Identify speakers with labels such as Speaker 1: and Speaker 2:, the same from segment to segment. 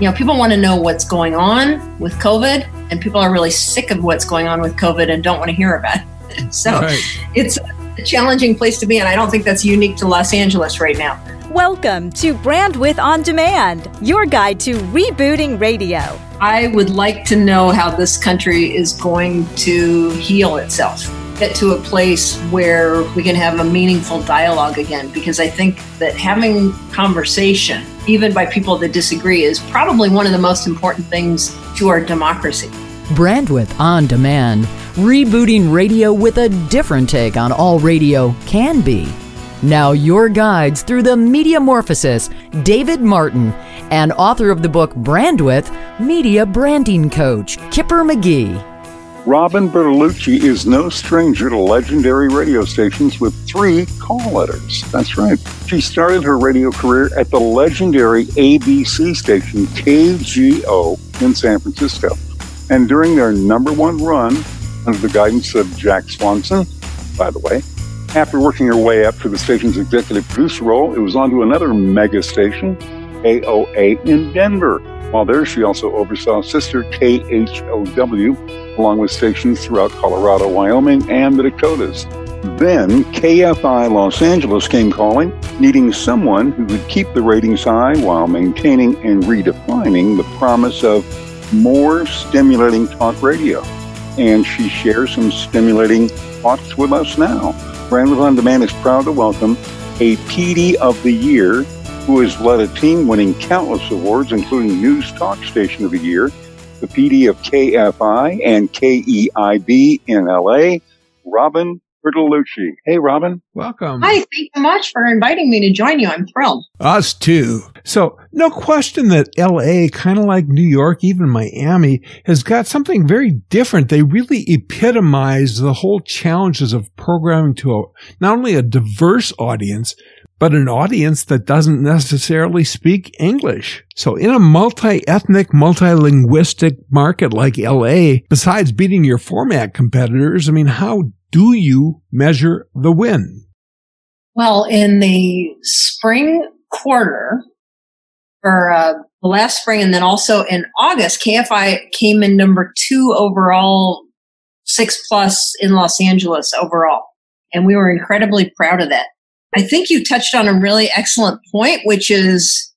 Speaker 1: You know, people want to know what's going on with COVID, and people are really sick of what's going on with COVID and don't want to hear about it. So right. it's a challenging place to be, and I don't think that's unique to Los Angeles right now.
Speaker 2: Welcome to Brandwidth On Demand, your guide to rebooting radio.
Speaker 1: I would like to know how this country is going to heal itself, get to a place where we can have a meaningful dialogue again, because I think that having conversation, even by people that disagree, is probably one of the most important things to our democracy.
Speaker 3: Brandwidth On Demand, rebooting radio with a different take on all radio can be. Now, your guides through the Mediamorphosis, David Martin, and author of the book Brandwidth, media branding coach, Kipper McGee.
Speaker 4: Robin Bertolucci is no stranger to legendary radio stations with three call letters. That's right. She started her radio career at the legendary ABC station KGO in San Francisco. And during their number one run, under the guidance of Jack Swanson, by the way, after working her way up to the station's executive producer role, it was on to another mega station, KOA in Denver. While there, she also oversaw sister KHOW, along with stations throughout Colorado, Wyoming, and the Dakotas. Then KFI Los Angeles came calling, needing someone who could keep the ratings high while maintaining and redefining the promise of more stimulating talk radio. And she shares some stimulating thoughts with us now. Brandwidth On Demand is proud to welcome a PD of the Year who has led a team winning countless awards, including News Talk Station of the Year, the PD of KFI and KEIB in LA, Robin Bertolucci. Hey, Robin.
Speaker 5: Welcome.
Speaker 1: Hi, thank you so much for inviting me to join you. I'm thrilled.
Speaker 5: Us too. So, no question that LA, kind of like New York, even Miami, has got something very different. They really epitomize the whole challenges of programming to a, not only a diverse audience, but an audience that doesn't necessarily speak English. So in a multi-ethnic, multilinguistic market like LA, besides beating your format competitors, I mean, how do you measure the win?
Speaker 1: Well, in the spring quarter, for uh, the last spring, and then also in August, KFI came in number two overall, six plus in Los Angeles overall. And we were incredibly proud of that. I think you touched on a really excellent point, which is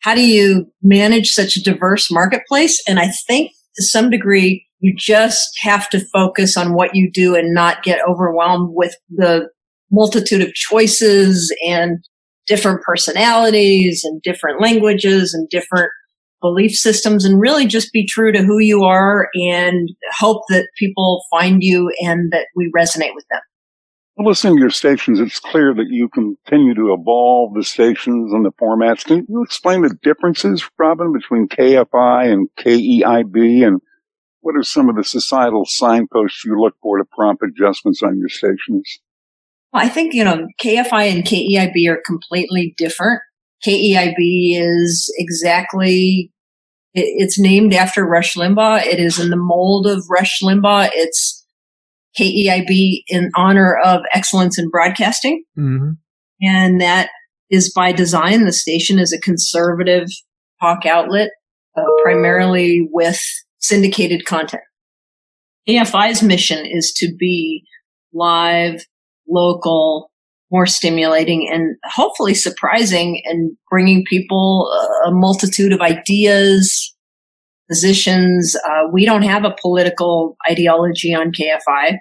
Speaker 1: how do you manage such a diverse marketplace? And I think to some degree, you just have to focus on what you do and not get overwhelmed with the multitude of choices and different personalities and different languages and different belief systems and really just be true to who you are and hope that people find you and that we resonate with them.
Speaker 4: Listening to your stations, it's clear that you continue to evolve the stations and the formats. Can you explain the differences, Robin, between KFI and KEIB and what are some of the societal signposts you look for to prompt adjustments on your stations?
Speaker 1: Well, I think, you know, KFI and KEIB are completely different. KEIB is exactly, it's named after Rush Limbaugh. It is in the mold of Rush Limbaugh. It's KEIB in honor of excellence in broadcasting. Mm-hmm. And that is by design. The station is a conservative talk outlet, uh, primarily with syndicated content. KFI's mission is to be live, local, more stimulating and hopefully surprising and bringing people a multitude of ideas, positions. Uh, we don't have a political ideology on KFI.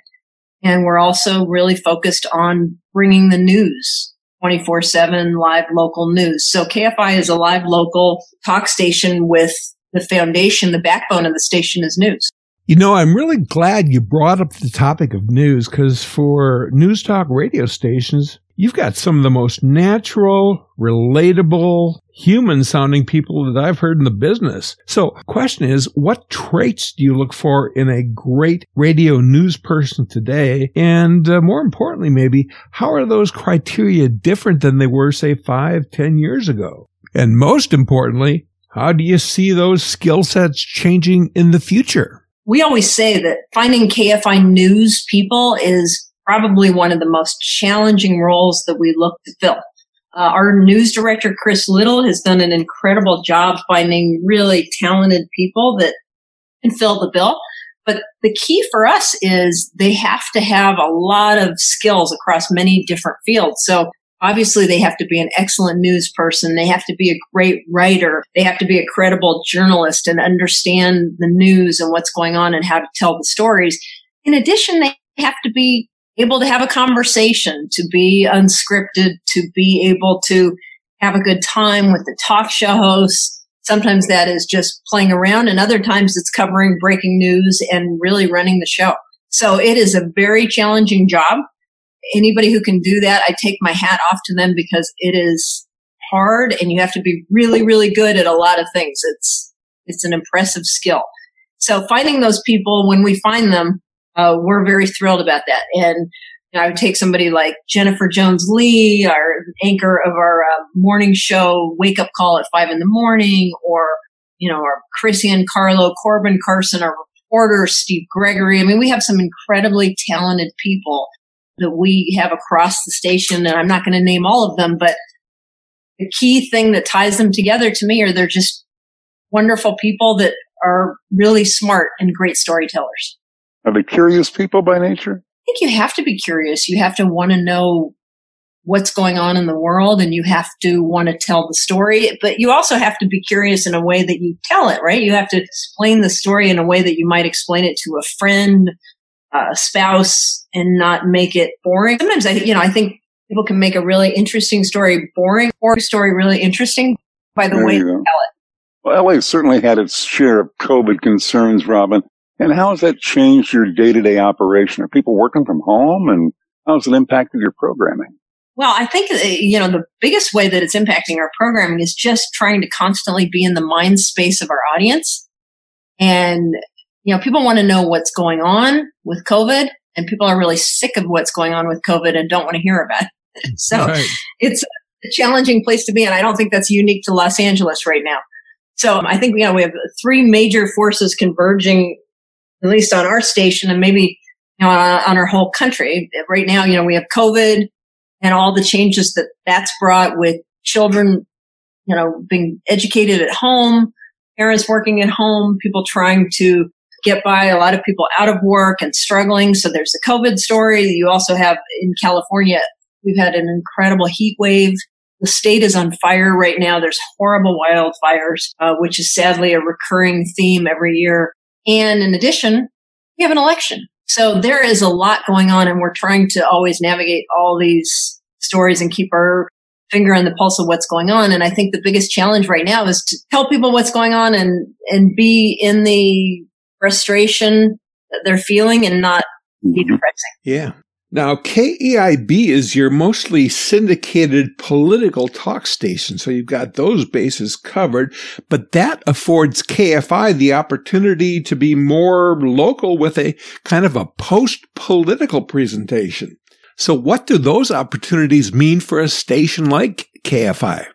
Speaker 1: And we're also really focused on bringing the news 24 7 live local news. So KFI is a live local talk station with the foundation, the backbone of the station is news.
Speaker 5: You know, I'm really glad you brought up the topic of news because for news talk radio stations, you've got some of the most natural, relatable, human sounding people that I've heard in the business. So question is, what traits do you look for in a great radio news person today? And uh, more importantly, maybe, how are those criteria different than they were, say, five, ten years ago? And most importantly, how do you see those skill sets changing in the future?
Speaker 1: We always say that finding KFI news people is probably one of the most challenging roles that we look to fill. Uh, our news director, Chris Little, has done an incredible job finding really talented people that can fill the bill. But the key for us is they have to have a lot of skills across many different fields. So obviously they have to be an excellent news person. They have to be a great writer. They have to be a credible journalist and understand the news and what's going on and how to tell the stories. In addition, they have to be able to have a conversation, to be unscripted, to be able to have a good time with the talk show hosts Sometimes that is just playing around and other times it's covering breaking news and really running the show. So it is a very challenging job. Anybody who can do that, I take my hat off to them because it is hard and you have to be really, really good at a lot of things. It's, it's an impressive skill. So finding those people when we find them, uh, we're very thrilled about that. And I would take somebody like Jennifer Jones Lee, our anchor of our uh, morning show, Wake Up Call at five in the morning, or, you know, our Chrissy and Carlo Corbin Carson, our reporter, Steve Gregory. I mean, we have some incredibly talented people that we have across the station, and I'm not going to name all of them, but the key thing that ties them together to me are they're just wonderful people that are really smart and great storytellers.
Speaker 4: Are they curious people by nature?
Speaker 1: I think you have to be curious. You have to want to know what's going on in the world and you have to want to tell the story, but you also have to be curious in a way that you tell it, right? You have to explain the story in a way that you might explain it to a friend, a spouse, and not make it boring. Sometimes I, you know, I think people can make a really interesting story boring or a story really interesting by the
Speaker 4: There
Speaker 1: way
Speaker 4: you
Speaker 1: they tell it.
Speaker 4: Well, LA certainly had its share of COVID concerns, Robin. And how has that changed your day to day operation? Are people working from home and how has it impacted your programming?
Speaker 1: Well, I think, uh, you know, the biggest way that it's impacting our programming is just trying to constantly be in the mind space of our audience. And, you know, people want to know what's going on with COVID and people are really sick of what's going on with COVID and don't want to hear about it. So
Speaker 5: Right.
Speaker 1: it's a challenging place to be. And I don't think that's unique to Los Angeles right now. So I think, you know, we have three major forces converging, at least on our station and maybe, you know, on, our whole country. Right now, you know, we have COVID and all the changes that that's brought with children, you know, being educated at home, parents working at home, people trying to get by, a lot of people out of work and struggling. So there's the COVID story. You also have in California, we've had an incredible heat wave. The state is on fire right now. There's horrible wildfires, uh, which is sadly a recurring theme every year. And in addition, we have an election. So there is a lot going on and we're trying to always navigate all these stories and keep our finger on the pulse of what's going on. And I think the biggest challenge right now is to tell people what's going on and, and be in the frustration that they're feeling and not be mm-hmm. depressing.
Speaker 5: Yeah. Now, KEIB is your mostly syndicated political talk station, so you've got those bases covered, but that affords KFI the opportunity to be more local with a kind of a post-political presentation. So what do those opportunities mean for a station like KFI?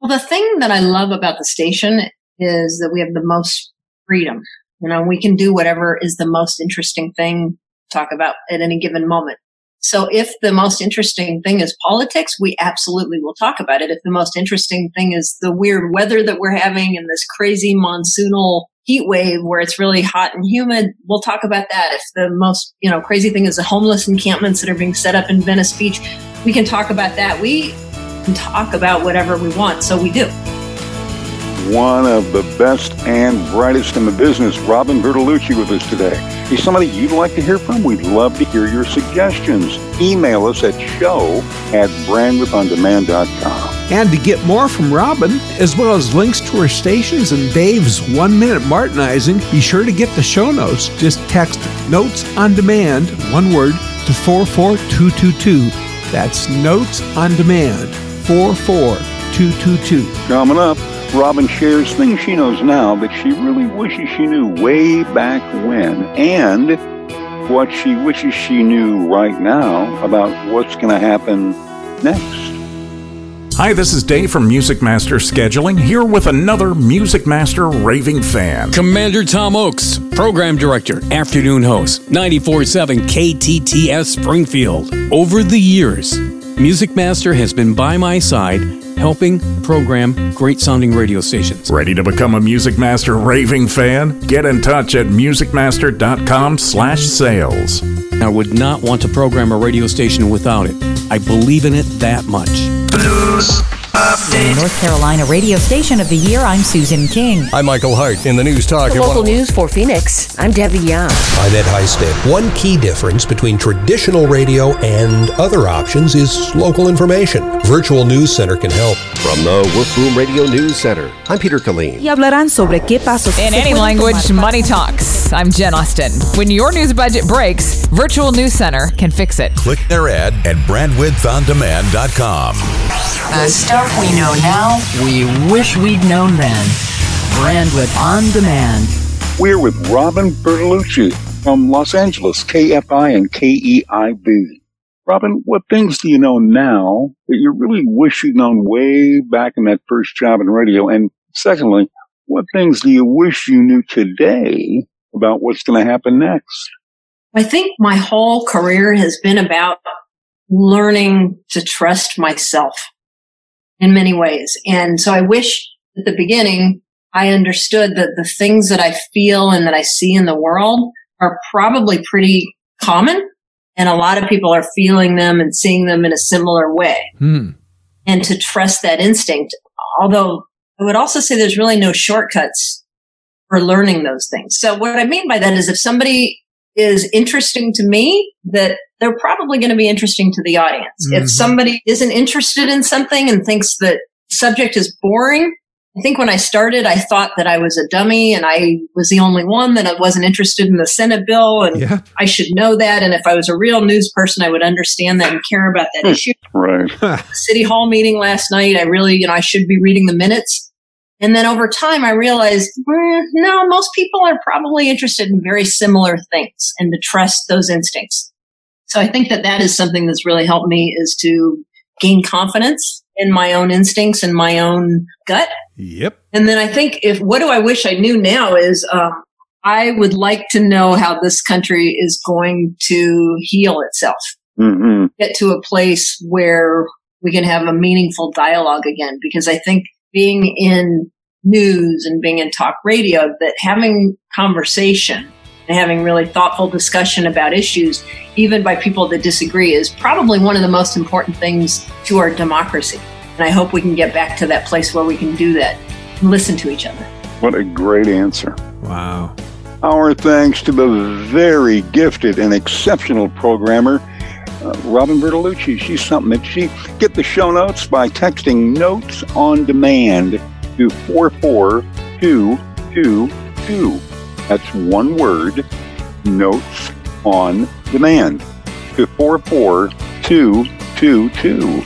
Speaker 1: Well, the thing that I love about the station is that we have the most freedom. You know, we can do whatever is the most interesting thing to talk about at any given moment. So if the most interesting thing is politics, we absolutely will talk about it. If the most interesting thing is the weird weather that we're having and this crazy monsoonal heat wave where it's really hot and humid, we'll talk about that. If the most, you know, crazy thing is the homeless encampments that are being set up in Venice Beach, we can talk about that. We can talk about whatever we want. So we do.
Speaker 4: One of the best and brightest in the business, Robin Bertolucci, with us today. He's somebody you'd like to hear from? We'd love to hear your suggestions. Email us at show at brandwidthondemand.com.
Speaker 5: And to get more from Robin, as well as links to her stations and Dave's one minute Martinizing, be sure to get the show notes. Just text Notes on Demand, one word, to 44222. That's Notes on Demand, 44222.
Speaker 4: Coming up, Robin shares things she knows now that she really wishes she knew way back when, and what she wishes she knew right now about what's going to happen next.
Speaker 6: Hi, this is Dave from Music Master Scheduling, here with another Music Master raving fan.
Speaker 7: Commander Tom Oakes, Program Director, Afternoon Host, 94.7 KTTS Springfield. Over the years, Music Master has been by my side helping program great sounding radio stations.
Speaker 6: Ready to become a Music Master raving fan? Get in touch at musicmaster.com slash sales.
Speaker 7: I would not want to program a radio station without it. I believe in it that much.
Speaker 8: News update.
Speaker 9: North Carolina Radio Station of the Year, I'm Susan King.
Speaker 10: I'm Michael Hart in the News Talk.
Speaker 11: The local oh news for Phoenix, I'm Debbie Young.
Speaker 12: I'm Ed Heisted. One key difference between traditional radio and other options is local information. Virtual News Center can help.
Speaker 13: From the Woof Boom Radio News Center, I'm Peter Killeen.
Speaker 14: Y hablarán sobre qué pasos
Speaker 15: In any language, money talks. I'm Jen Austin. When your news budget breaks, Virtual News Center can fix it.
Speaker 16: Click their ad at brandwidthondemand.com.
Speaker 2: The stuff we know now,
Speaker 3: we wish we'd known then. Brandwidth on demand.
Speaker 4: We're with Robin Bertolucci from Los Angeles, KFI and KEIB. Robin, what things do you know now that you really wish you'd known way back in that first job in radio? And secondly, what things do you wish you knew today about what's going to happen next?
Speaker 1: I think my whole career has been about learning to trust myself in many ways. And so I wish at the beginning I understood that the things that I feel and that I see in the world are probably pretty common. And a lot of people are feeling them and seeing them in a similar way.
Speaker 5: Hmm.
Speaker 1: And to trust that instinct. Although I would also say there's really no shortcuts for learning those things. So what I mean by that is if somebody is interesting to me, that they're probably going to be interesting to the audience. Mm-hmm. If somebody isn't interested in something and thinks that subject is boring, I think when I started, I thought that I was a dummy and I was the only one that I wasn't interested in the Senate bill and yeah. I should know that. And if I was a real news person, I would understand that and care about that issue.
Speaker 4: Right.
Speaker 1: City Hall meeting last night, I really, you know, I should be reading the minutes. And then over time, I realized, mm, no, most people are probably interested in very similar things and to trust those instincts. So I think that that is something that's really helped me is to gain confidence in my own instincts and my own gut.
Speaker 5: Yep.
Speaker 1: And then I think if what do I wish I knew now is um, I would like to know how this country is going to heal itself,
Speaker 4: mm-hmm.
Speaker 1: get to a place where we can have a meaningful dialogue again. Because I think being in news and being in talk radio, that having conversation and having really thoughtful discussion about issues, even by people that disagree, is probably one of the most important things to our democracy. And I hope we can get back to that place where we can do that and listen to each other.
Speaker 4: What a great answer.
Speaker 5: Wow.
Speaker 4: Our thanks to the very gifted and exceptional programmer, uh, Robin Bertolucci. She's something that she get the show notes by texting notes on demand to 44222. That's one word, notes on demand to 44222.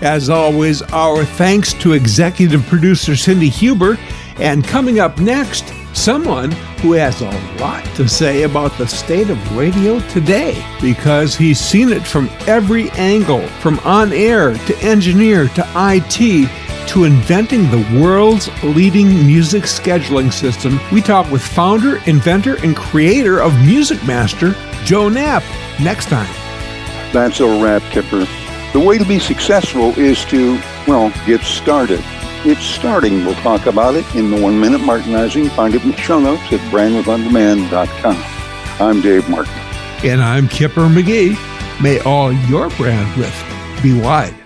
Speaker 5: As always, our thanks to executive producer Cindy Huber. And coming up next, someone who has a lot to say about the state of radio today because he's seen it from every angle, from on air to engineer to IT to inventing the world's leading music scheduling system. We talk with founder, inventor, and creator of Music Master, Joe Knapp, next time.
Speaker 4: That's a wrap, Kipper. The way to be successful is to, well, get started. It's starting. We'll talk about it in the one minute Martinizing. Find it in the show notes at brandwidthondemand.com. I'm Dave Martin.
Speaker 5: And I'm Kipper McGee. May all your brand with be wide.